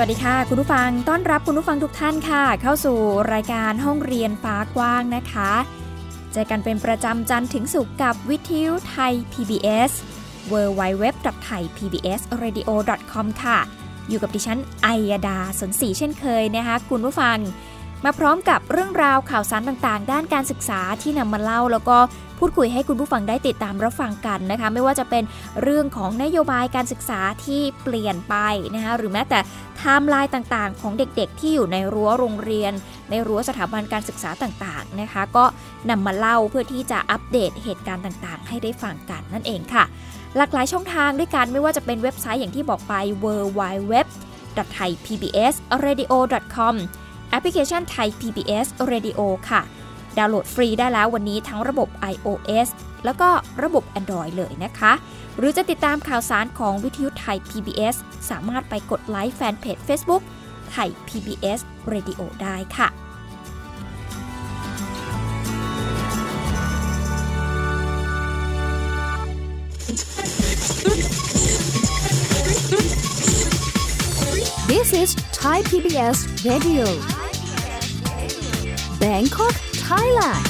วัสดีค่ะ คุณผู้ฟังต้อนรับคุณผู้ฟังทุกท่านค่ะ เข้าสู่รายการห้องเรียนฟ้ากว้างนะคะเจอกันเป็นประจำจันทร์ถึงศุกร์กับวิทยุไทย PBS www.thaipbsradio.com ค่ะ อยู่กับดิฉันไอยดาสนศรีเช่นเคยนะคะคุณผู้ฟัง มาพร้อมกับเรื่องราวข่าวสารต่างๆ ด้านการศึกษาที่นำมาเล่าแล้วก็ พูดคุยให้คุณผู้ฟังได้ติดตามรับฟังกันนะคะ ไม่ว่าจะเป็นเรื่องของนโยบายการศึกษาที่เปลี่ยนไปนะคะหรือแม้แต่ไทม์ไลน์ต่างๆ ของเด็กๆ ที่อยู่ในรั้วโรงเรียน ในรั้วสถาบันการศึกษาต่างๆนะคะ ก็นำมาเล่าเพื่อที่จะอัปเดตเหตุการณ์ต่างๆ ให้ได้ฟังกันนั่นเองค่ะ หลากหลายช่องทางด้วยกันไม่ว่าจะเป็นเว็บไซต์อย่างที่บอกไป w w w t h a i PBS Radio com แอปพลิเคชัน Thai PBS Radio ค่ะ ดาวน์โหลดฟรีได้แล้ววันนี้ทั้งระบบ iOS แล้วก็ระบบ Android เลยนะคะ หรือจะติดตามข่าวสารของวิทยุไทย PBS สามารถไปกดไลค์แฟนเพจ Facebook ไทย PBS Radio ได้ค่ะ This is Thai PBS Radio Bangkok Thailand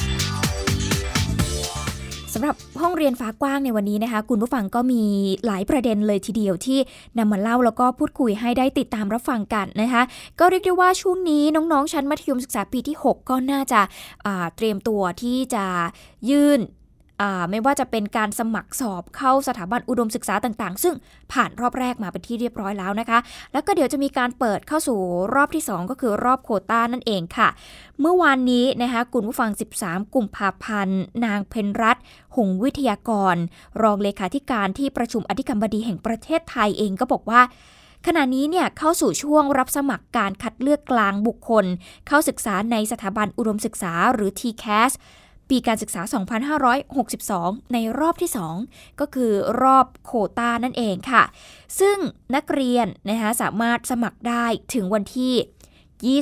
สำหรับห้องเรียนฟ้ากว้างในวันนี้นะคะ คุณผู้ฟังก็มีหลายประเด็นเลยทีเดียวที่นำมาเล่าแล้วก็พูดคุยให้ได้ติดตามรับฟังกันนะคะ ก็เรียกได้ว่าช่วงนี้น้องๆ ชั้นมัธยมศึกษาปีที่ 6 ก็น่าจะเตรียมตัวที่จะยื่น ไม่ว่าจะเป็นการสมัครสอบเข้าสถาบันอุดมศึกษาต่างๆ ซึ่งผ่านรอบแรกมาเป็นที่เรียบร้อยแล้วนะคะ แล้วก็เดี๋ยวจะมีการเปิดเข้าสู่รอบที่ 2 ก็คือรอบโคต้านั่นเองค่ะ เมื่อวานนี้นะคะคุณผู้ฟัง 13 กุมภาพันธ์ นางเพนรัตหงวิทยากร รองเลขาธิการที่ประชุมอธิการบดีแห่งประเทศไทยเองก็บอกว่าขณะนี้เนี่ยเข้าสู่ช่วงรับสมัครการคัดเลือกกลางบุคคล เข้าศึกษาในสถาบันอุดมศึกษาหรือ TCAS ปีการศึกษา 2562 ในรอบที่ 2 ก็คือรอบโคตานั่นเองค่ะ ซึ่งนักเรียนนะคะสามารถสมัครได้ถึงวันที่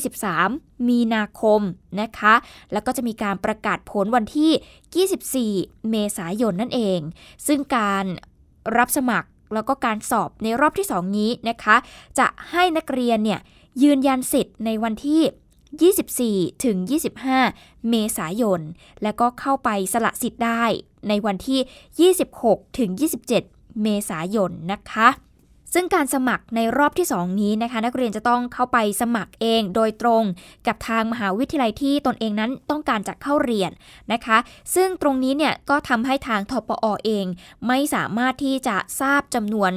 23 มีนาคมนะคะ แล้วก็จะมีการประกาศผลวันที่ 24 เมษายนนั่นเอง ซึ่งการรับสมัครแล้วก็การสอบในรอบที่ 2 นี้นะคะ จะให้นักเรียนเนี่ยยืนยันสิทธิ์ในวันที่ 24 ถึง 25 เมษายน และก็เข้าไปสละสิทธิ์ได้ในวันที่ 26 ถึง 27 เมษายนนะคะ ซึ่งการสมัครในรอบที่ 2 นี้นะคะ นักเรียนจะต้องเข้าไปสมัครเองโดยตรงกับทางมหาวิทยาลัยที่ตนเองนั้นต้องการจะเข้าเรียนนะคะ ซึ่งตรงนี้เนี่ยก็ทำให้ทางทปอเอง ไม่สามารถที่จะทราบจำนวน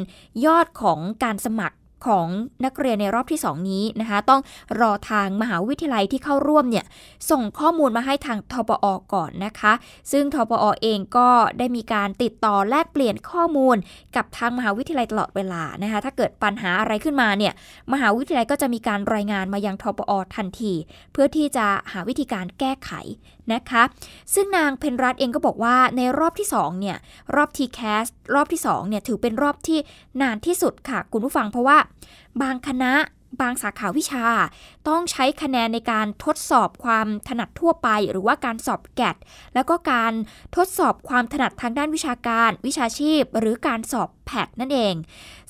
ยอดของการสมัคร ของนักเรียนในรอบที่ 2 นี้นะคะ ต้องรอทางมหาวิทยาลัยที่เข้าร่วมเนี่ยส่งข้อมูลมาให้ทางทปอก่อนนะคะ ซึ่งทปอเองก็ได้มีการติดต่อแลกเปลี่ยนข้อมูลกับทางมหาวิทยาลัยตลอดเวลานะคะ ถ้าเกิดปัญหาอะไรขึ้นมาเนี่ยมหาวิทยาลัยก็จะมีการรายงานมายังทปอทันที เพื่อที่จะหาวิธีการแก้ไขนะคะ ซึ่งนางเพนรัตเองก็บอกว่าในรอบที่2เนี่ยรอบ TCAS รอบที่2เนี่ยถือเป็นรอบที่นานที่สุดค่ะคุณผู้ฟังเพราะว่า บางคณะบางสาขาวิชา ต้องใช้คะแนนในการทดสอบความถนัดทั่วไป หรือว่าการสอบแกดแล้วก็การทดสอบความถนัดทางด้านวิชาการ วิชาชีพ หรือการสอบแพทนั่นเอง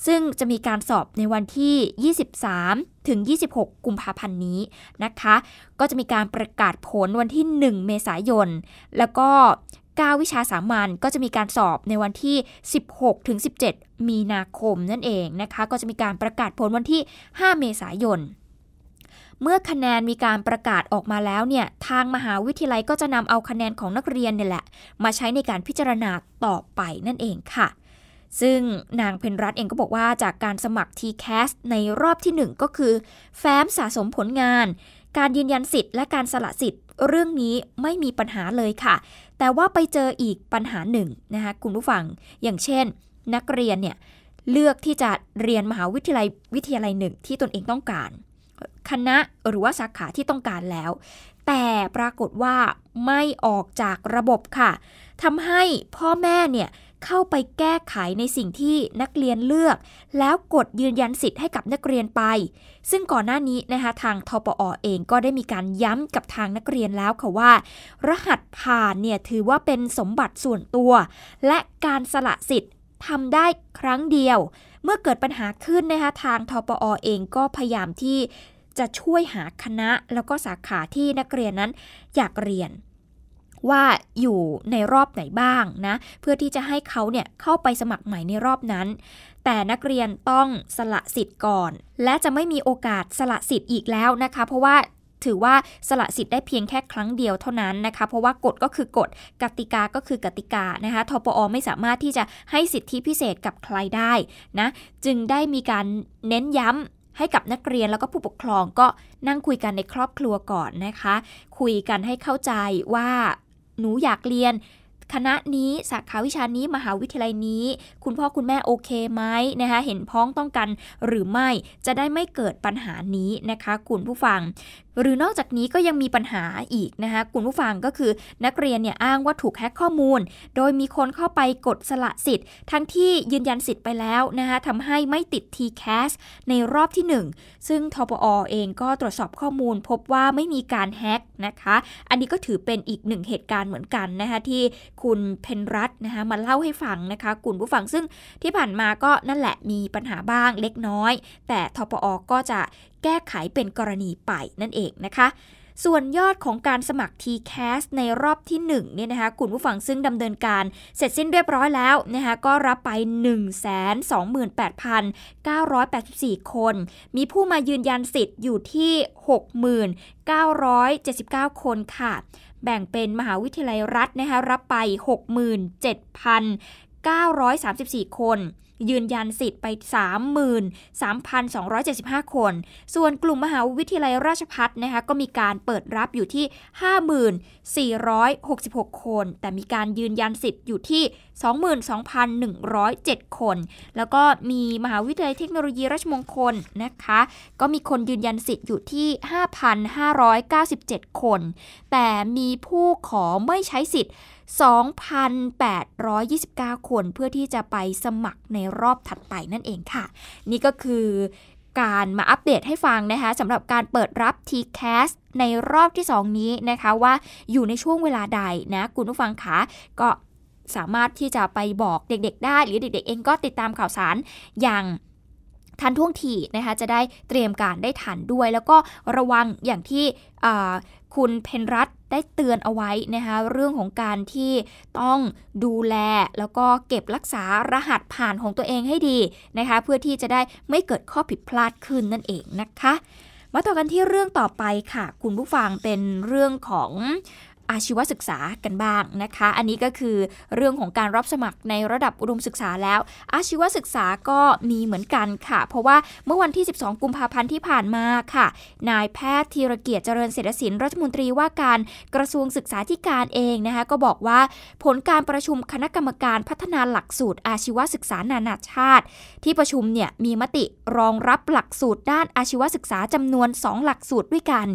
ซึ่งจะมีการสอบในวันที่ 23 ถึง 26 กุมภาพันธ์นี้นะคะ ก็จะมีการประกาศผลวันที่ 1 เมษายน แล้วก็ 9 วิชาสามัญก็จะมีการสอบในวันที่ 16 ถึง 17 มีนาคมนั่นเองนะคะ ก็จะมีการประกาศผลวันที่ 5 เมษายนเมื่อคะแนนมีการประกาศออกมาแล้วเนี่ย ทางมหาวิทยาลัยก็จะนำเอาคะแนนของนักเรียนเนี่ยแหละ มาใช้ในการพิจารณาต่อไปนั่นเองค่ะ ซึ่งนางเพนรัตเองก็บอกว่าจากการสมัคร TCAS ในรอบที่ 1 ก็คือแฟ้มสะสมผลงาน การยืนยันสิทธิ์และการสละสิทธิ์ เรื่องนี้ไม่มีปัญหาเลยค่ะ แต่ว่าไปเจออีกปัญหาหนึ่งนะคะคุณผู้ฟัง อย่างเช่น นักเรียนเนี่ยเลือกที่จะเรียนมหาวิทยาลัยวิทยาลัยหนึ่งที่ตนเองต้องการ คณะหรือว่าสาขาที่ต้องการแล้ว แต่ปรากฏว่าไม่ออกจากระบบค่ะทำให้พ่อแม่เนี่ย เข้าไปแก้ไขในสิ่งที่นักเรียนเลือก แล้วกดยืนยันสิทธิ์ให้กับนักเรียนไป ซึ่งก่อนหน้านี้นะคะทางทปอเองก็ได้มีการย้ำกับทางนักเรียนแล้วค่ะว่า รหัสผ่านเนี่ยถือว่าเป็นสมบัติส่วนตัว และการสละสิทธิ์ทำได้ครั้งเดียว เมื่อเกิดปัญหาขึ้นนะคะทางทปอเองก็พยายามที่จะช่วยหาคณะแล้วก็สาขาที่นักเรียนนั้นอยากเรียน ว่าอยู่ในรอบไหนบ้างนะ เพื่อที่จะให้เขาเนี่ยเข้าไปสมัครใหม่ในรอบนั้น แต่นักเรียนต้องสละสิทธิ์ก่อน และจะไม่มีโอกาสสละสิทธิ์อีกแล้วนะคะ เพราะว่าถือว่าสละสิทธิ์ได้เพียงแค่ครั้งเดียวเท่านั้นนะคะ เพราะว่ากฎก็คือกฎกติกาก็คือกติกานะคะทปอไม่สามารถที่จะให้สิทธิพิเศษกับใครได้นะจึงได้มีการเน้นย้ำให้กับนักเรียนแล้วก็ผู้ปกครองก็นั่งคุยกันในครอบครัวก่อนนะคะ คุยกันให้เข้าใจว่า หนูอยากเรียน คณะนี้สาขาวิชานี้มหาวิทยาลัยนี้ คุณพ่อคุณแม่โอเคไหมนะคะเห็นพ้องต้องกันหรือไม่จะได้ไม่เกิดปัญหานี้นะคะคุณผู้ฟัง หรือนอกจากนี้ก็ยังมีปัญหาอีกนะคะคุณผู้ฟังก็คือนักเรียนเนี่ยอ้างว่าถูกแฮ็กข้อมูล โดยมีคนเข้าไปกดสละสิทธิ์ ทั้งที่ยืนยันสิทธิ์ไปแล้วนะคะทำให้ไม่ติด TCAS ในรอบที่ 1 ซึ่งทปอเองก็ตรวจสอบข้อมูล พบว่าไม่มีการแฮ็กนะคะ อันนี้ก็ถือเป็นอีกหนึ่งเหตุการณ์เหมือนกันนะคะที่คุณเพนรัตนะคะมาเล่าให้ฟังนะคะคุณผู้ฟังซึ่งที่ผ่านมาก็นั่นแหละมีปัญหาบ้างเล็กน้อย แต่ทปอก็จะแก้ไขเป็นกรณีไปนั่นเองนะคะ ส่วนยอดของการสมัคร TCAS ในรอบที่1เนี่ยนะคะคุณผู้ฟังซึ่งดำเนินการเสร็จสิ้นเรียบร้อยแล้วนะคะก็รับไป 128,984 คน มีผู้มายืนยันสิทธิ์อยู่ที่60,979 คนค่ะ แบ่งเป็นมหาวิทยาลัยรัฐนะคะรับไป 67,934 คน ยืนยันสิทธิ์ไป 33,275 คน ส่วนกลุ่มมหาวิทยาลัยราชพัฒนะคะก็มีการเปิดรับอยู่ที่ 54,66 คน แต่มีการยืนยันสิทธิ์อยู่ที่ 22,107 คน แล้วก็มีมหาวิทยาลัยเทคโนโลยีราชมงคลนะคะ ก็มีคนยืนยันสิทธิ์อยู่ที่ 5,597 คน แต่มีผู้ขอไม่ใช้สิทธิ์ 2,829 คนเพื่อที่จะไปสมัครในรอบถัดไปนั่นเองค่ะ นี่ก็คือการมาอัปเดตให้ฟังนะคะสำหรับการเปิดรับ TCAS ในรอบที่ 2 นี้นะคะว่าอยู่ในช่วงเวลาใดนะคุณผู้ฟังคะก็สามารถที่จะไปบอกเด็กๆ ได้ หรือเด็กๆ เองก็ติดตามข่าวสารอย่าง ทันท่วงทีนะคะจะได้เตรียมการได้ทันด้วย แล้วก็ระวังอย่างที่คุณเพนรัตได้เตือนเอาไว้นะคะเรื่องของการที่ต้องดูแลแล้วก็เก็บรักษารหัสผ่านของตัวเองให้ดีนะคะเพื่อที่จะได้ไม่เกิดข้อผิดพลาดขึ้นนั่นเองนะคะ มาต่อกันที่เรื่องต่อไปค่ะ คุณผู้ฟังเป็นเรื่องของ อาชีวศึกษากันบ้างนะคะ อันนี้ก็คือเรื่องของการรับสมัครในระดับอุดมศึกษาแล้ว อาชีวศึกษาก็มีเหมือนกันค่ะ เพราะว่าเมื่อวันที่ 12 กุมภาพันธ์ที่ผ่านมาค่ะ นายแพทย์ธีรเกียรติเจริญเศรษฐศิลป์รัฐมนตรีว่าการกระทรวงศึกษาธิการเองนะคะก็บอกว่าผลการประชุมคณะกรรมการพัฒนาหลักสูตร อาชีวศึกษานานาชาติ ที่ประชุมเนี่ยมีมติรองรับหลักสูตรด้านอาชีวศึกษาจำนวน 2 หลักสูตรด้วยกัน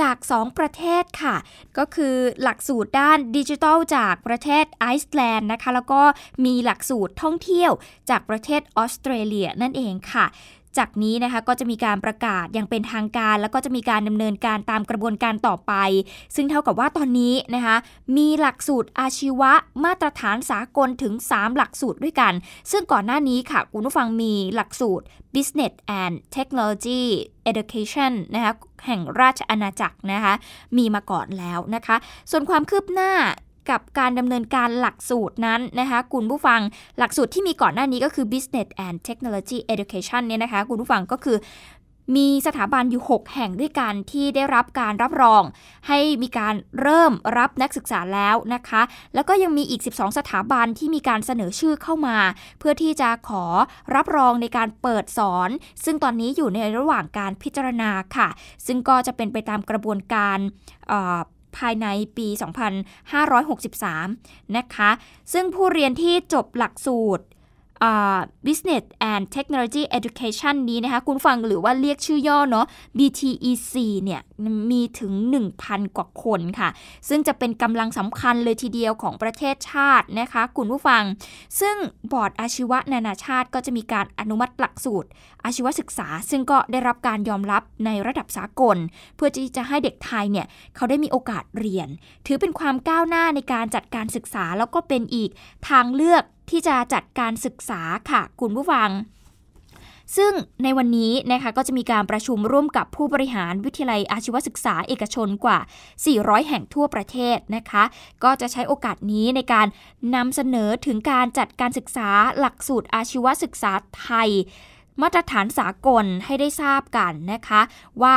จาก 2 ประเทศค่ะ ก็คือหลักสูตรด้านดิจิทัลจากประเทศไอซ์แลนด์นะคะ แล้วก็มีหลักสูตรท่องเที่ยวจากประเทศออสเตรเลียนั่นเองค่ะ จากนี้นะคะก็จะมีการประกาศอย่างเป็นทางการ แล้วก็จะมีการดำเนินการตามกระบวนการต่อไป ซึ่งเท่ากับว่าตอนนี้นะคะมีหลักสูตรอาชีวะมาตรฐานสากลถึง 3 หลักสูตรด้วยกัน ซึ่งก่อนหน้านี้ค่ะคุณผู้ฟังมีหลักสูตร Business and Technology Education นะคะแห่งราชอาณาจักรนะคะมีมาก่อนแล้วนะคะ ส่วนความคืบหน้า กับการดำเนินการหลักสูตรนั้นนะคะคุณผู้ฟังหลักสูตรที่มีก่อนหน้านี้ก็คือ Business and Technology Education เนี่ยนะคะคุณผู้ฟังก็คือมีสถาบันอยู่ 6 แห่งด้วยกันที่ได้รับการรับรอง ให้มีการเริ่มรับนักศึกษาแล้วนะคะ แล้วก็ยังมีอีก 12 สถาบันที่มีการเสนอชื่อเข้ามา เพื่อที่จะขอรับรองในการเปิดสอน ซึ่งตอนนี้อยู่ในระหว่างการพิจารณาค่ะ ซึ่งก็จะเป็นไปตามกระบวนการ ภายในปี 2563 นะคะ ซึ่งผู้เรียนที่จบหลักสูตร Business and Technology Education นี้นะคะคุณฟังหรือว่าเรียกชื่อย่อเนาะ BTEC เนี่ยมีถึง 1,000 กว่าคนค่ะ ซึ่งจะเป็นกำลังสำคัญเลยทีเดียวของประเทศชาตินะคะ คุณผู้ฟัง ซึ่งบอร์ดอาชีวะนานาชาติก็จะมีการอนุมัติหลักสูตร อาชีวศึกษา ซึ่งก็ได้รับการยอมรับในระดับสากล เพื่อที่จะให้เด็กไทยเนี่ยเขาได้มีโอกาสเรียน ถือเป็นความก้าวหน้าในการจัดการศึกษาแล้วก็เป็นอีกทางเลือก ที่จะจัดการศึกษาค่ะคุณผู้ฟัง ซึ่งในวันนี้นะคะก็จะมีการประชุมร่วมกับผู้บริหารวิทยาลัยอาชีวศึกษาเอกชนกว่า 400 แห่งทั่วประเทศนะคะ ก็จะใช้โอกาสนี้ในการนำเสนอถึงการจัดการศึกษาหลักสูตรอาชีวศึกษาไทย มาตรฐานสากลให้ได้ทราบกันนะคะ ว่า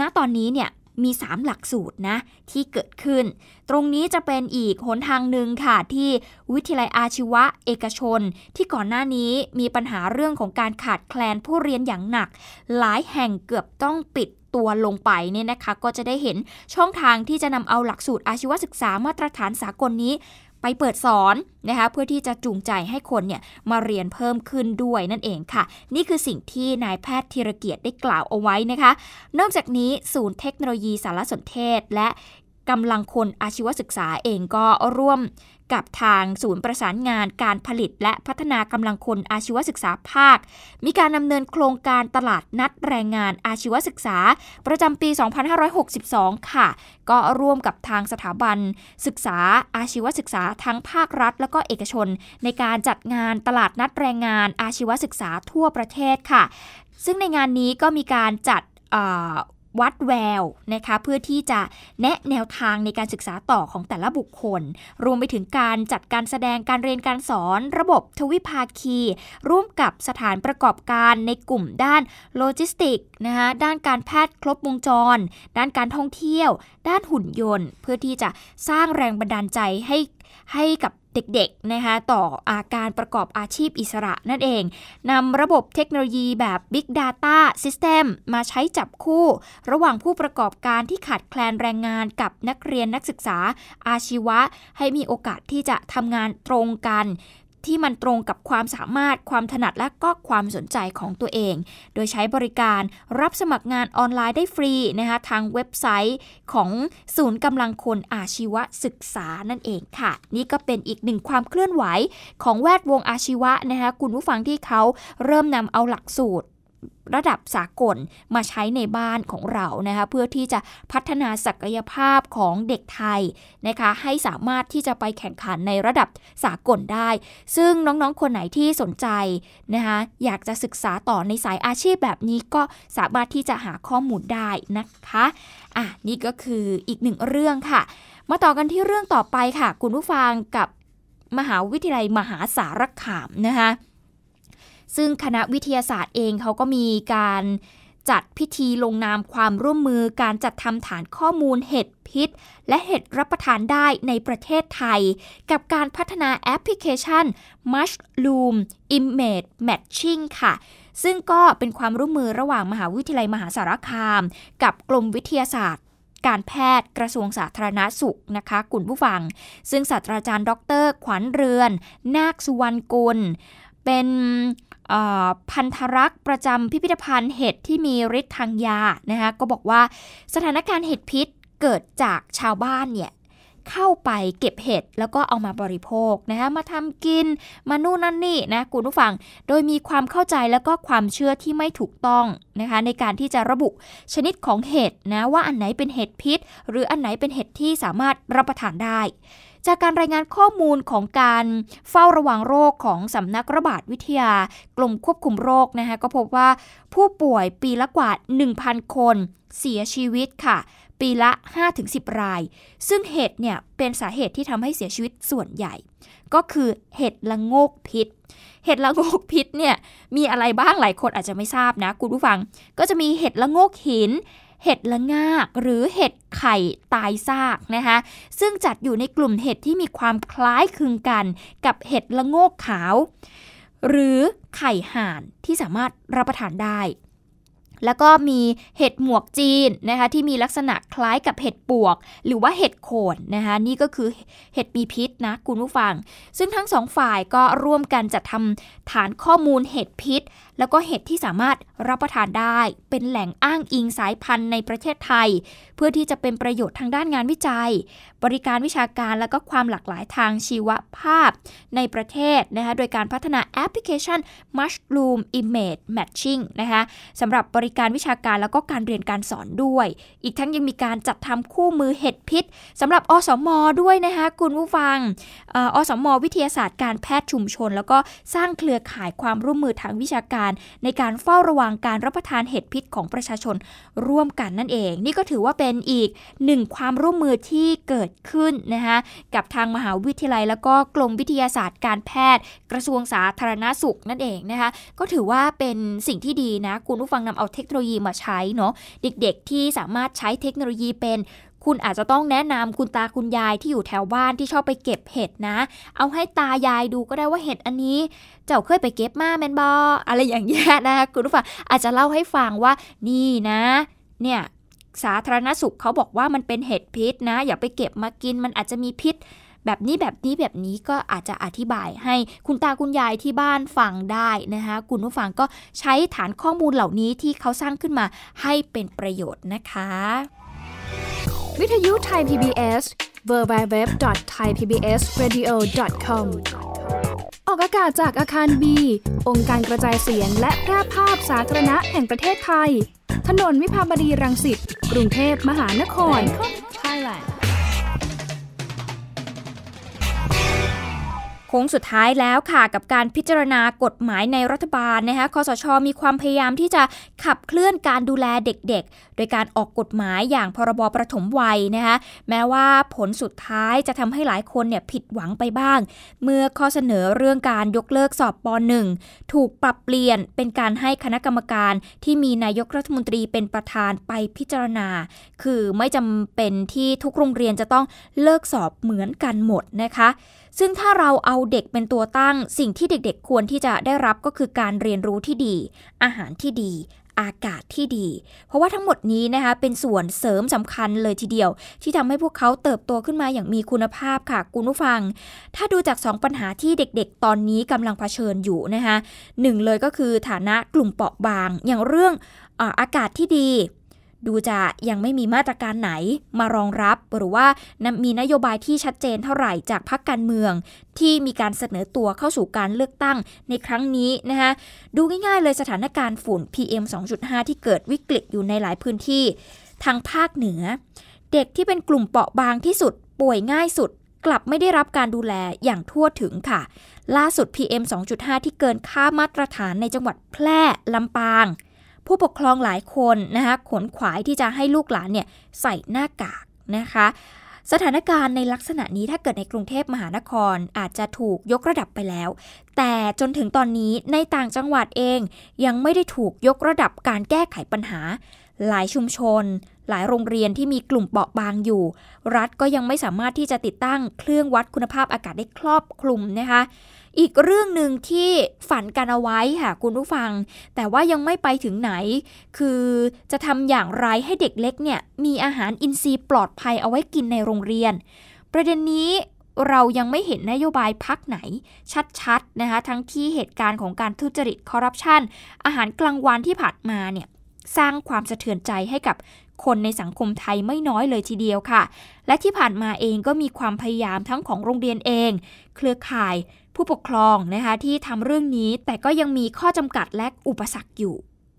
ณตอนนี้เนี่ย มี 3 หลักสูตรนะที่เกิดขึ้น ตรงนี้จะเป็นอีกหนทางหนึ่งค่ะ ที่วิทยาลัยอาชีวะเอกชน ที่ก่อนหน้านี้มีปัญหาเรื่องของการขาดแคลนผู้เรียนอย่างหนัก หลายแห่งเกือบต้องปิดตัวลงไปเนี่ยนะคะ ก็จะได้เห็นช่องทางที่จะนำเอาหลักสูตรอาชีวศึกษามาตรฐานสากลนี้ ไปเปิดสอนนะคะเพื่อที่จะจูงใจให้คนเนี่ยมาเรียนเพิ่มขึ้นด้วยนั่นเองค่ะ นี่คือสิ่งที่นายแพทย์ธีรเกียรติได้กล่าวเอาไว้นะคะ นอกจากนี้ศูนย์เทคโนโลยีสารสนเทศและกำลังคนอาชีวศึกษาเองก็ร่วม กับทางศูนย์ประสานงานการผลิต และพัฒนากำลังคนอาชีวศึกษาภาค มีการดำเนินโครงการตลาดนัดแรงงานอาชีวศึกษา ประจำปี 2562 ค่ะ ก็ร่วมกับทางสถาบัน ศึกษาอาชีวศึกษาทั้งภาครัฐ และก็เอกชน ในการจัดงานตลาดนัดแรงงานอาชีวศึกษาทั่วประเทศค่ะ ซึ่งในงานนี้ก็มีการจัด วัดแววนะคะเพื่อที่จะแนะแนวทางในการศึกษาต่อของแต่ละบุคคล รวมไปถึงการจัดการแสดงการเรียนการสอน ระบบทวิภาคี ร่วมกับสถานประกอบการในกลุ่มด้านโลจิสติกนะคะด้านการแพทย์ครบวงจร ด้านการท่องเที่ยว ด้านหุ่นยนต์ เพื่อที่จะสร้างแรงบันดาลใจให้ให้กับ เด็กๆนะคะต่ออาการประกอบอาชีพอิสระนั่นเองนำระบบเทคโนโลยีแบบ Big Data System มาใช้จับคู่ ระหว่างผู้ประกอบการที่ขาดแคลนแรงงานกับนักเรียนนักศึกษาอาชีวะ ให้มีโอกาสที่จะทำงานตรงกัน ที่มันตรงกับความสามารถความถนัดและก็ความสนใจของตัวเอง โดยใช้บริการรับสมัครงานออนไลน์ได้ฟรีนะคะทางเว็บไซต์ของศูนย์กำลังคนอาชีวศึกษานั่นเองค่ะ นี่ก็เป็นอีกหนึ่งความเคลื่อนไหวของแวดวงอาชีวะนะคะคุณผู้ฟังที่เขาเริ่มนำเอาหลักสูตร ระดับสากลมาใช้ในบ้านของเรานะคะเพื่อที่จะพัฒนาศักยภาพของเด็กไทยนะคะให้สามารถที่จะไปแข่งขันในระดับสากลได้ ซึ่งน้องๆคนไหนที่สนใจนะคะอยากจะศึกษาต่อในสายอาชีพแบบนี้ก็สามารถที่จะหาข้อมูลได้นะคะอะนี่ก็คืออีกหนึ่งเรื่องค่ะ มาต่อกันที่เรื่องต่อไปค่ะ คุณผู้ฟังกับมหาวิทยาลัยมหาสารคามนะคะ ซึ่งคณะวิทยาศาสตร์เองเขาก็มีการจัดพิธีลงนามความร่วมมือการจัดทำฐานข้อมูลเห็ดพิษ และเห็ดรับประทานได้ในประเทศไทย กับการพัฒนาแอปพลิเคชัน Mushroom Image Matching ค่ะ ซึ่งก็เป็นความร่วมมือระหว่างมหาวิทยาลัยมหาสารคาม กับกรมวิทยาศาสตร์การแพทย์กระทรวงสาธารณาสุขนะคะกุณผู้ฟัง ซึ่งศาสตราจารย์ ดร ขวัญเรือน นาคสุวรรณกุล เป็น พันธรักษ์ประจำพิพิธภัณฑ์เห็ดที่มีฤทธิ์ทางยานะคะก็บอกว่าสถานการณ์เห็ดพิษเกิดจากชาวบ้านเนี่ยเข้าไปเก็บเห็ดแล้วก็เอามาบริโภคนะคะมาทำกินมานู่นนั่นนี่นะคุณผู้ฟัง โดยมีความเข้าใจแล้วก็ความเชื่อที่ไม่ถูกต้องนะคะในการที่จะระบุชนิดของเห็ดนะว่าอันไหนเป็นเห็ดพิษ หรืออันไหนเป็นเห็ดที่สามารถรับประทานได้ จากการรายงานข้อมูลของการเฝ้าระวังโรคของสำนักระบาดวิทยากลมควบคุมโรคนะคะก็พบว่าผู้ป่วยปีละกว่า 1,000 คนเสียชีวิตค่ะ ปีละ 5-10 ราย ซึ่งเหตุเนี่ยเป็นสาเหตุที่ทำให้เสียชีวิตส่วนใหญ่ ก็คือเห็ดละโงกพิษ เห็ดละโงกพิษเนี่ยมีอะไรบ้างหลายคนอาจจะไม่ทราบนะ คุณผู้ฟัง ก็จะมีเห็ดละโงกหิน เห็ดละงาก หรือเห็ดไข่ตายซากนะคะซึ่งจัดอยู่ในกลุ่มเห็ดที่มีความคล้ายคลึงกันกับเห็ดละโงกขาว หรือไข่ห่านที่สามารถรับประทานได้ แล้วก็มีเห็ดหมวกจีนนะคะที่มีลักษณะคล้ายกับเห็ดปวก หรือว่าเห็ดโคนนะคะนี่ก็คือเห็ดมีพิษนะคุณผู้ฟัง ซึ่งทั้งสองฝ่ายก็ร่วมกันจัดทำฐานข้อมูลเห็ดพิษ แล้วก็เห็ดที่สามารถรับประทานได้ เป็นแหล่งอ้างอิงสายพันธุ์ในประเทศไทย เพื่อที่จะเป็นประโยชน์ทางด้านงานวิจัย บริการวิชาการและก็ความหลากหลายทางชีวภาพ ในประเทศนะคะโดยการพัฒนาแอปพลิเคชัน Mushroom Image Matching นะคะสำหรับบริการวิชาการแล้วก็การเรียนการสอนด้วย อีกทั้งยังมีการจัดทำคู่มือเห็ดพิษสำหรับอสมอด้วยนะคะคุณผู้ฟังอสมอวิทยาศาสตร์การแพทย์ชุมชน แล้วก็สร้างเครือข่ายความร่วมมือทางวิชาการ ในการเฝ้าระวังการรับประทานเห็ดพิษของประชาชนร่วมกันนั่นเอง นี่ก็ถือว่าเป็นอีกหนึ่งความร่วมมือที่เกิดขึ้นนะคะกับทางมหาวิทยาลัย แล้วก็กรมวิทยาศาสตร์การแพทย์ กระทรวงสาธารณสุขนั่นเองนะคะก็ถือว่าเป็นสิ่งที่ดีนะคุณผู้ฟังนำเอาเทคโนโลยีมาใช้เนาะเด็กๆ ที่สามารถใช้เทคโนโลยีเป็น คุณอาจจะต้องแนะนำคุณตาคุณยายที่อยู่แถวบ้านที่ชอบไปเก็บเห็ดนะ เอาให้ตายายดูก็ได้ว่าเห็ดอันนี้ เจ้าเคยไปเก็บมาแมนบออะไรอย่างเงี้ยนะคะคุณผู้ฟังอาจจะเล่าให้ฟังว่านี่นะ เนี่ยสาธารณสุขเขาบอกว่ามันเป็นเห็ดพิษนะ อย่าไปเก็บมากินมันอาจจะมีพิษ แบบนี้แบบนี้แบบนี้ก็อาจจะอธิบายให้คุณตาคุณยายที่บ้านฟังได้นะคะคุณผู้ฟังก็ใช้ฐานข้อมูลเหล่านี้ที่เขาสร้างขึ้นมาให้เป็นประโยชน์นะคะ วิทยุไทย PBS www.thaipbsradio.com ออกอากาศจากอาคารบี องค์การกระจายเสียงและแพร่ภาพสาธารณะแห่งประเทศไทย ถนนวิภาวดีรังสิต กรุงเทพมหานคร ค้งสุดท้ายแล้วค่ะกับการพิจารณากฎหมายในรัฐบาลนะคะคอสชมีความพยายามที่จะขับเคลื่อนการดูแลเด็กๆ โดยการออกกฎหมายอย่างพรบประถมวัยนะคะแม้ว่าผลสุดท้ายจะทำให้หลายคนเนี่ยผิดหวังไปบ้าง เมื่อข้อเสนอเรื่องการยกเลิกสอบป .1 ถูกปรับเปลี่ยนเป็นการให้คณะกรรมการที่มีนายกรัฐมนตรีเป็นประธานไปพิจารณา คือไม่จำเป็นที่ทุกโรงเรียนจะต้องเลิกสอบเหมือนกันหมดนะคะ ซึ่งถ้าเราเอาเด็กเป็นตัวตั้ง สิ่งที่เด็กๆควรที่จะได้รับก็คือการเรียนรู้ที่ดี อาหารที่ดีอากาศที่ดี เพราะว่าทั้งหมดนี้นะคะเป็นส่วนเสริมสำคัญเลยทีเดียว ที่ทำให้พวกเขาเติบโตขึ้นมาอย่างมีคุณภาพค่ะคุณผู้ฟัง ถ้าดูจาก 2 ปัญหาที่เด็กๆ ตอนนี้กำลังเผชิญอยู่นะคะหนึ่งเลยก็คือฐานะกลุ่มเปราะบาง อย่างเรื่องอากาศที่ดี ดูจะยังไม่มีมาตรการไหนมารองรับ หรือว่ามีนโยบายที่ชัดเจนเท่าไหร่จากพรรคการเมือง ที่มีการเสนอตัวเข้าสู่การเลือกตั้งในครั้งนี้นะคะดูง่ายๆเลยสถานการณ์ฝุ่น PM 2.5 ที่เกิดวิกฤตอยู่ในหลายพื้นที่ ทางภาคเหนือ เด็กที่เป็นกลุ่มเปราะบางที่สุด ป่วยง่ายสุดกลับไม่ได้รับการดูแลอย่างทั่วถึงค่ะ ล่าสุด PM 2.5 ที่เกินค่ามาตรฐานในจังหวัดแพร่ลำปาง ผู้ปกครองหลายคนนะคะขนขวายที่จะให้ลูกหลานเนี่ยใส่หน้ากากนะคะ สถานการณ์ในลักษณะนี้ถ้าเกิดในกรุงเทพมหานครอาจจะถูกยกระดับไปแล้ว แต่จนถึงตอนนี้ในต่างจังหวัดเองยังไม่ได้ถูกยกระดับการแก้ไขปัญหา หลายชุมชน หลายโรงเรียนที่มีกลุ่มเปราะบางอยู่ รัฐก็ยังไม่สามารถที่จะติดตั้งเครื่องวัดคุณภาพอากาศได้ครอบคลุมนะคะ อีกเรื่องหนึ่งที่ฝันกันเอาไว้ค่ะคุณผู้ฟัง แต่ว่ายังไม่ไปถึงไหน คือจะทำอย่างไรให้เด็กเล็กเนี่ยมีอาหารอินทรีย์ปลอดภัยเอาไว้กินในโรงเรียน ประเด็นนี้เรายังไม่เห็นนโยบายพักไหน ชัดๆนะคะทั้งที่เหตุการณ์ของการทุจริตคอร์รัปชันอาหารกลางวันที่ผ่านมาเนี่ยสร้างความสะเทือนใจให้กับคนในสังคมไทยไม่น้อยเลยทีเดียวค่ะ และที่ผ่านมาเองก็มีความพยายามทั้งของโรงเรียนเอง เครือข่าย ผู้ปกครองนะคะที่ทำเรื่องนี้แต่ก็ยังมีข้อจำกัดและอุปสรรคอยู่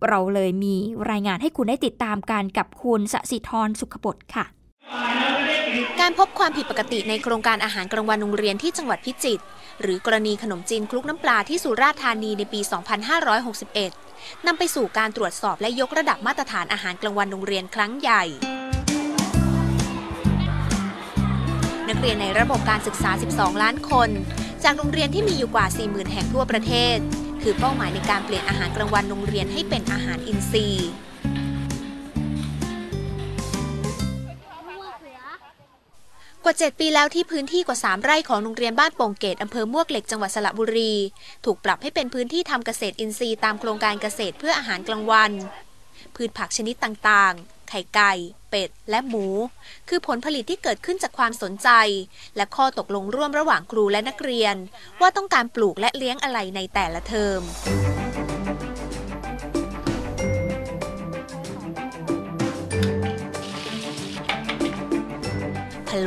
เราเลยมีรายงานให้คุณได้ติดตามกันกับคุณสสิธรสุขบดค่ะ การพบความผิดปกติในโครงการอาหารกลางวันโรงเรียนที่จังหวัดพิจิตรหรือกรณีขนมจีนคลุกน้ำปลาที่สุราษฎร์ธานีในปี 2561 นำไปสู่การตรวจสอบและยกระดับมาตรฐานอาหารกลางวันโรงเรียนครั้งใหญ่นักเรียนในระบบการศึกษา 12 ล้านคน จากโรงเรียนที่มีอยู่กว่า 40,000 แห่งทั่วประเทศ คือเป้าหมายในการเปลี่ยนอาหารกลางวันโรงเรียนให้เป็นอาหารอินทรีย์กว่า 7 ปีแล้วที่พื้นที่กว่า 3 ไร่ของโรงเรียนบ้านโป่งเกตอำเภอมวกเหล็กจังหวัดสระบุรี ถูกปรับให้เป็นพื้นที่ทำเกษตรอินทรีย์ตามโครงการเกษตรเพื่ออาหารกลางวัน พืชผักชนิดต่างๆ ข่ไก่ เป็ด และหมู คือผลผลิตที่เกิดขึ้นจากความสนใจ และข้อตกลงร่วมระหว่างครูและนักเรียน ว่าต้องการปลูกและเลี้ยงอะไรในแต่ละเทอม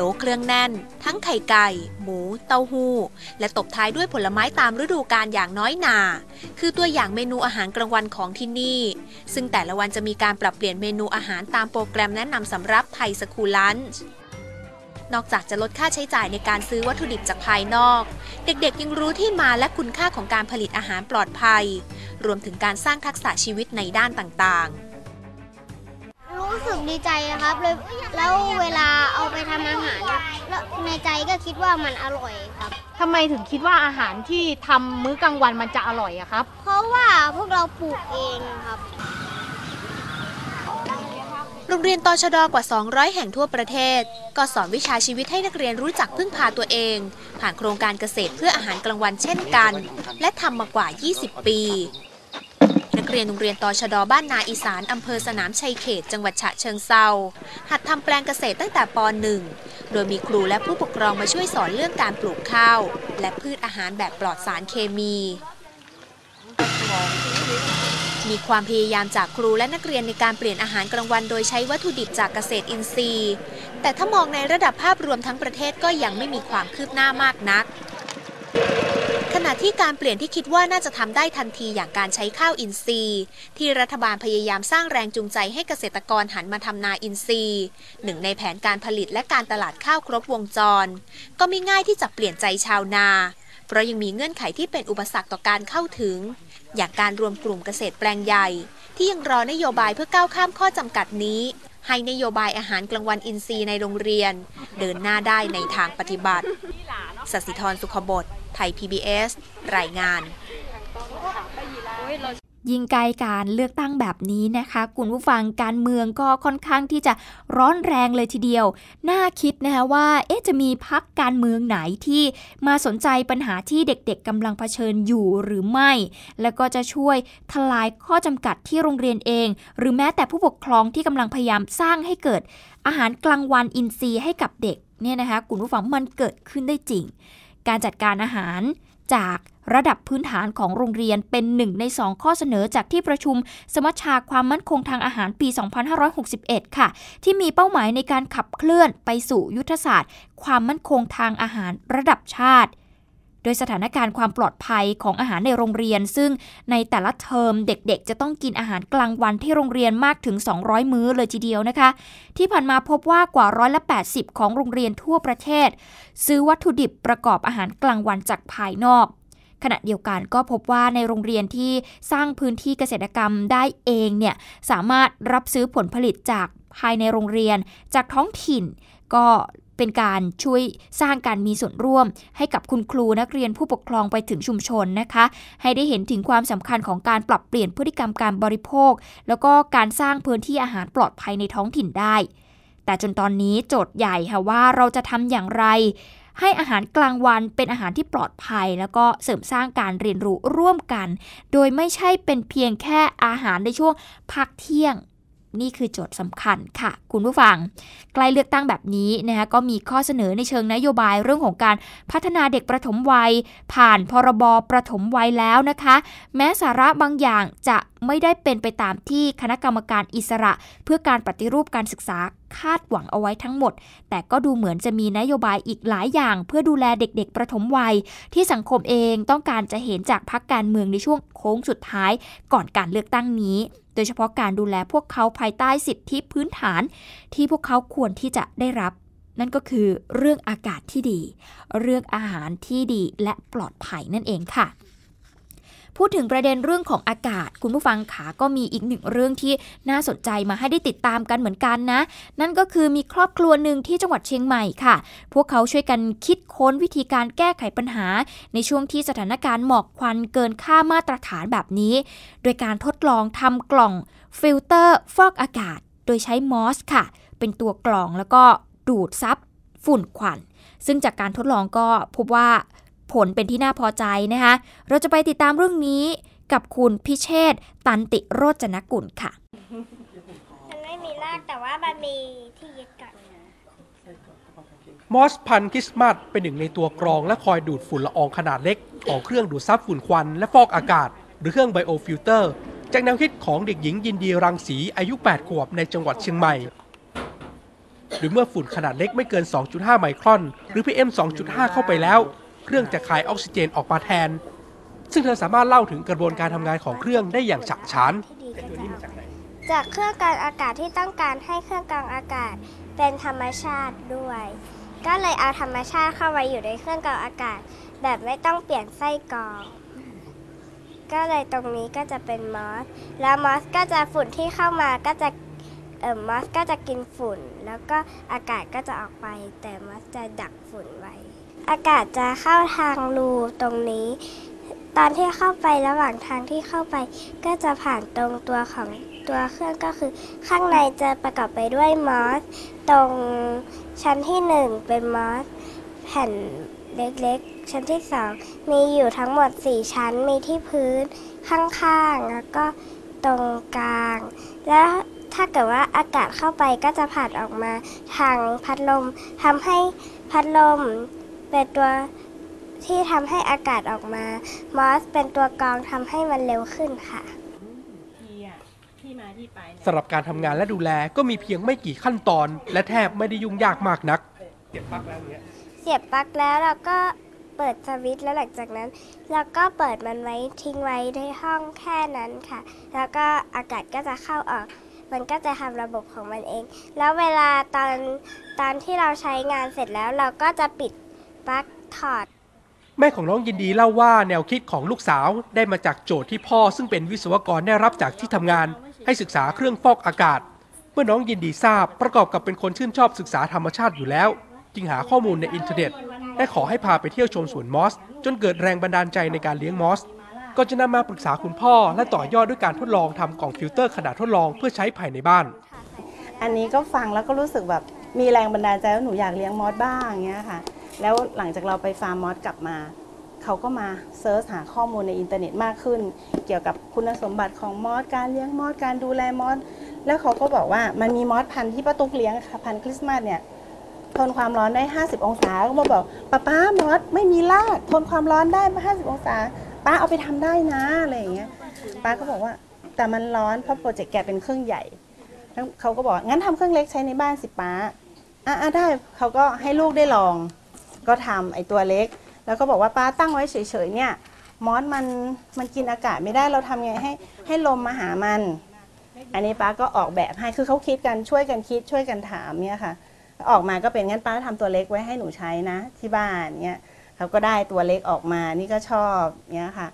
ล้เครื่องแน่น ทั้งไข่ไก่ หมู เต้าหู้ และตบท้ายด้วยผลไม้ตามฤดูกาลอย่างน้อยหนา คือตัวอย่างเมนูอาหารกลางวันของที่นี่ ซึ่งแต่ละวันจะมีการปรับเปลี่ยนเมนูอาหารตามโปรแกรมแนะนำสำหรับไทยสคูลันช์นอกจากจะลดค่าใช้จ่ายในการซื้อวัตถุดิบจากภายนอก เด็กๆยังรู้ที่มาและคุณค่าของการผลิตอาหารปลอดภัย รวมถึงการสร้างทักษะชีวิตในด้านต่างๆ รู้สึกดีใจครับเลยแล้วเวลาเอาไปทำอาหารอะแล้วในใจก็คิดว่ามันอร่อยครับ ทำไมถึงคิดว่าอาหารที่ทำมื้อกลางวันมันจะอร่อยอะครับ เพราะว่าพวกเราปลูกเองครับ โรงเรียนตชดกว่า 200 แห่งทั่วประเทศ ก็สอนวิชาชีวิตให้นักเรียนรู้จักพึ่งพาตัวเอง ผ่านโครงการเกษตรเพื่ออาหารกลางวันเช่นกัน และทำมากว่า 20 ปีนั กเรียนโรงเรียนตชดบ้านนาอีสานอำเภอสนามชัยเขต จังหวัดฉะเชิงเซาหัดทำแปลงเกษตรตั้งแต่ป .1 โดยมีครูและผู้ปกครองมาช่วยสอนเรื่องการปลูกข้าว และพืชอาหารแบบปลอดสารเคมี มีความพยายามจากครูและนักเรียนในการเปลี่ยนอาหารกลางวัน โดยใช้วัตถุดิบจากเกษตรอินทรีย์ แต่ถ้ามองในระดับภาพรวมทั้งประเทศก็ยังไม่มีความคืบหน้ามากนัก ขณะที่การเปลี่ยนที่คิดว่าน่าจะทำได้ทันทีอย่างการใช้ข้าวอินทรีย์ ที่รัฐบาลพยายามสร้างแรงจูงใจให้เกษตรกรหันมาทำนาอินทรีย์ หนึ่งในแผนการผลิตและการตลาดข้าวครบวงจร ก็ไม่ง่ายที่จะเปลี่ยนใจชาวนา เพราะยังมีเงื่อนไขที่เป็นอุปสรรคต่อการเข้าถึง อย่างการรวมกลุ่มเกษตรแปลงใหญ่ ที่ยังรอนโยบายเพื่อก้าวข้ามข้อจำกัดนี้ ให้นโยบายอาหารกลางวันอินทรีย์ในโรงเรียน เดินหน้าได้ในทางปฏิบัติสสิธรสุขบด ไทย PBS รายงานยิ่งใกล้การเลือกตั้งแบบนี้นะคะคุณผู้ฟังการเมืองก็ค่อนข้างที่จะร้อนแรงเลยทีเดียว น่าคิดนะคะว่าเอ๊ะจะมีพักการเมืองไหนที่มาสนใจปัญหาที่เด็กๆกำลังเผชิญอยู่หรือไม่ แล้วก็จะช่วยทลายข้อจำกัดที่โรงเรียนเอง หรือแม้แต่ผู้ปกครองที่กำลังพยายามสร้างให้เกิด อาหารกลางวันอินทรีย์ให้กับเด็กเนี่ยนะคะคุณผู้ฟังมันเกิดขึ้นได้จริง การจัดการอาหารจากระดับพื้นฐานของโรงเรียนเป็นหนึ่งในสองข้อเสนอจากที่ประชุมสมัชชาความมั่นคงทางอาหารปี 2561 ค่ะ ที่มีเป้าหมายในการขับเคลื่อนไปสู่ยุทธศาสตร์ ความมั่นคงทางอาหารระดับชาติ โดยสถานการณ์ความปลอดภัยของอาหารในโรงเรียน ซึ่งในแต่ละเทอมเด็กๆ จะต้องกินอาหารกลางวันที่โรงเรียนมากถึง 200 มื้อเลยทีเดียวนะคะ ที่ผ่านมาพบว่ากว่าร้อยละ 80 ของโรงเรียนทั่วประเทศ ซื้อวัตถุดิบประกอบอาหารกลางวันจากภายนอกขณะเดียวกันก็พบว่าในโรงเรียนที่สร้างพื้นที่เกษตรกรรมได้เองเนี่ยสามารถรับซื้อผลผลิตจากภายในโรงเรียนจากท้องถิ่น ก็ เป็นการช่วยสร้างการมีส่วนร่วม ให้กับคุณครูนักเรียนผู้ปกครองไปถึงชุมชนนะคะ ให้ได้เห็นถึงความสำคัญของการปรับเปลี่ยนพฤติกรรมการบริโภค แล้วก็การสร้างพื้นที่อาหารปลอดภัยในท้องถิ่นได้ แต่จนตอนนี้โจทย์ใหญ่ค่ะว่าเราจะทำอย่างไรให้อาหารกลางวันเป็นอาหารที่ปลอดภัย แล้วก็เสริมสร้างการเรียนรู้ร่วมกัน โดยไม่ใช่เป็นเพียงแค่อาหารในช่วงพักเที่ยง นี่คือโจทย์สำคัญค่ะ คุณผู้ฟัง ใกล้เลือกตั้งแบบนี้นะคะก็มีข้อเสนอในเชิงนโยบายเรื่องของการพัฒนาเด็กประถมวัย ผ่านพรบประถมวัยแล้วนะคะ แม้สาระบางอย่างจะไม่ได้เป็นไปตามที่คณะกรรมการอิสระ เพื่อการปฏิรูปการศึกษาคาดหวังเอาไว้ทั้งหมด แต่ก็ดูเหมือนจะมีนโยบายอีกหลายอย่าง เพื่อดูแลเด็กๆ ประถมวัย ที่สังคมเองต้องการจะเห็นจากพรรคการเมืองในช่วงโค้งสุดท้ายก่อนการเลือกตั้งนี้ โดยเฉพาะการดูแลพวกเขาภายใต้สิทธิพื้นฐาน ที่พวกเขาควรที่จะได้รับ นั่นก็คือเรื่องอากาศที่ดี เรื่องอาหารที่ดีและปลอดภัยนั่นเองค่ะ พูดถึงประเด็นเรื่องของอากาศ คุณผู้ฟังขาก็มีอีกหนึ่งเรื่องที่น่าสนใจมาให้ได้ติดตามกันเหมือนกันนะ นั่นก็คือมีครอบครัวหนึ่งที่จังหวัดเชียงใหม่ค่ะ พวกเขาช่วยกันคิดค้นวิธีการแก้ไขปัญหา ในช่วงที่สถานการณ์หมอกควันเกินค่ามาตรฐานแบบนี้ โดยการทดลองทำกล่องฟิลเตอร์ฟอกอากาศ โดยใช้มอสค่ะ เป็นตัวกล่องแล้วก็ดูดซับฝุ่นควัน ซึ่งจากการทดลองก็พบว่า ผลเป็นที่น่าพอใจนะคะ เราจะไปติดตามเรื่องนี้กับคุณพิเชษฐ์ตันติโรจนกุลค่ะ มันไม่มีรากแต่ว่ามันมีที่ยึดเกาะมอสพันธุ์คริสต์มาสเป็นหนึ่งในตัวกรองและคอยดูดฝุ่นละอองขนาดเล็ก ของเครื่องดูดซับฝุ่นควันและฟอกอากาศ หรือเครื่อง biofilter จากแนวคิดของเด็กหญิงยินดีรังสีอายุ 8 ขวบในจังหวัดเชียงใหม่ คือเมื่อฝุ่นขนาดเล็กไม่เกิน 2.5 ไมครอน หรือ PM 2.5 เข้าไปแล้ว เครื่องจะคายออกซิเจนออกมาแทน ซึ่งเธอสามารถเล่าถึงกระบวนการทำงานของเครื่องได้อย่างฉะฉานจากเครื่องกรองอากาศที่ต้องการให้เครื่องกรองอากาศเป็นธรรมชาติด้วย ก็เลยเอาธรรมชาติเข้าไว้อยู่ในเครื่องกรองอากาศ แบบไม่ต้องเปลี่ยนไส้กรอง ก็เลยตรงนี้ก็จะเป็นมอส แล้วมอสก็จะฝุ่นที่เข้ามาก็จะเอ่อมอสก็จะกินฝุ่น แล้วก็อากาศก็จะออกไป แต่มอสจะดักฝุ่นไว้ อากาศจะเข้าทางรูตรงนี้ ตอนที่เข้าไประหว่างทางที่เข้าไป ก็จะผ่านตรงตัวของตัวเครื่องก็คือ ข้างในจะประกอบไปด้วยมอส ตรงชั้นที่หนึ่งเป็นมอส แผ่นเล็กๆ ชั้นที่สองมีอยู่ทั้งหมด 4 ชั้นมีที่พื้นข้างๆ แล้วก็ตรงกลาง แล้วถ้าเกิดว่าอากาศเข้าไปก็จะผ่านออกมาทางพัดลมทำให้พัดลม เป็นตัวที่ทำให้อากาศออกมา มอสเป็นตัวกรองทำให้มันเร็วขึ้นค่ะสำหรับการทำงานและดูแลก็มีเพียงไม่กี่ขั้นตอน และแทบไม่ได้ยุ่งยากมากนัก เสียบปลั๊กแล้วเนี้ยเสียบปลั๊กแล้วเราก็เปิดสวิตช์แล้วหลังจากนั้นเราก็เปิดมันไว้ทิ้งไว้ในห้องแค่นั้นค่ะ แล้วก็อากาศก็จะเข้าออก มันก็จะทำระบบของมันเอง แล้วเวลาตอนตอนที่เราใช้งานเสร็จแล้วเราก็จะปิด ปลั๊กถอด แม่ของน้องยินดีเล่าว่าแนวคิดของลูกสาวได้มาจากโจทย์ที่พ่อซึ่งเป็นวิศวกรได้รับจากที่ทำงาน ให้ศึกษาเครื่องฟอกอากาศ เมื่อน้องยินดีทราบประกอบกับเป็นคนชื่นชอบศึกษาธรรมชาติอยู่แล้ว จึงหาข้อมูลในอินเทอร์เน็ตและขอให้พาไปเที่ยวชมสวนมอส จนเกิดแรงบันดาลใจในการเลี้ยงมอสก็จะนำมาปรึกษาคุณพ่อ และต่อยอดด้วยการทดลองทำกล่องฟิลเตอร์ขนาดทดลองเพื่อใช้ภายในบ้าน อันนี้ก็ฟังแล้วก็รู้สึกแบบมีแรงบันดาลใจว่าหนูอยากเลี้ยงมอสบ้างเงี้ยค่ะ แล้วหลังจากเราไปฟาร์มมอสกลับมา เขาก็มา search หาข้อมูลในอินเทอร์เน็ตมากขึ้น เกี่ยวกับคุณสมบัติของมอสการเลี้ยงมอสการดูแลมอสแล้วเขาก็บอกว่ามันมีมอสพันธุ์ที่ป้าตุ๊กเลี้ยงค่ะพันธุ์คริสต์มาสเนี่ยทนความร้อนได้ 50 องศาก็มาบอกป้าป้ามอสไม่มีรากทนความร้อนได้มา50 องศา ป้าเอาไปทำได้นะอะไรอย่างเงี้ยป้าก็บอกว่าแต่มันร้อนเพราะ project แกเป็นเครื่องใหญ่เขาก็บอกงั้นทำเครื่องเล็กใช้ในบ้านสิป้าอะอะได้เขาก็ให้ลูกได้ลอง ก็ทำไอ้ตัวเล็ก แล้วก็บอกว่าป้าตั้งไว้เฉยๆเนี่ยมอสมันมันกินอากาศไม่ได้เราทำไงให้ให้ลมมาหามัน อันนี้ป้าก็ออกแบบให้คือเขาคิดกันช่วยกันคิดช่วยกันถามเนี่ยค่ะ ออกมาก็เป็นงั้นป้าทำตัวเล็กไว้ให้หนูใช้นะ ที่บ้านเนี่ยเขาก็ได้ตัวเล็กออกมานี่ก็ชอบเนี่ยค่ะ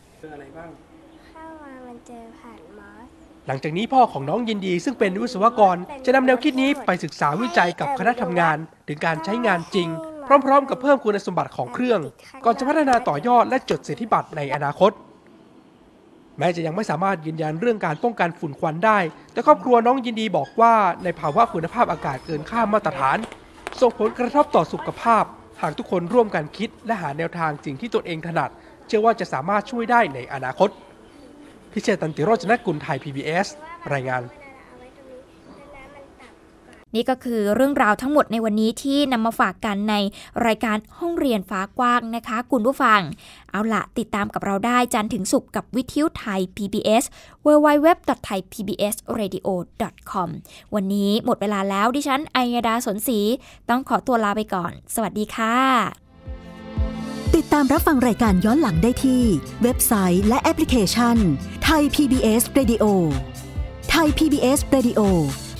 เข้ามามันเจอผ่านมอสหลังจากนี้พ่อของน้องยินดีซึ่งเป็นวิศวกรจะนำแนวคิดนี้ไปศึกษาวิจัยกับคณะทำงาน ถึงการใช้งานจริง พร้อมๆ กับเพิ่มคุณสมบัติของเครื่อง ก่อนจะพัฒนาต่อยอดและจดสิทธิบัตรในอนาคต แม้จะยังไม่สามารถยืนยันเรื่องการป้องกันฝุ่นควันได้ แต่ครอบครัวน้องยินดีบอกว่าในภาวะคุณภาพอากาศเกินค่ามาตรฐาน ส่งผลกระทบต่อสุขภาพ หากทุกคนร่วมกันคิดและหาแนวทางสิ่งที่ตนเองถนัด เชื่อว่าจะสามารถช่วยได้ในอนาคต พิเชษตันติโรจนกุลไทย PBS รายงาน นี่ก็คือเรื่องราวทั้งหมดในวันนี้ที่นำมาฝากกันในรายการห้องเรียนฟ้ากว้างนะคะ คุณผู้ฟัง เอาละติดตามกับเราได้จันถึงศุกร์กับวิทยุไทย PBS www.thaipbsradio.com วันนี้หมดเวลาแล้วดิฉันไอยดาสนศรีต้องขอตัวลาไปก่อน สวัสดีค่ะ ติดตามรับฟังรายการย้อนหลังได้ที่ เว็บไซต์และแอปพลิเคชันไทย PBS Radio ไทย PBS Radio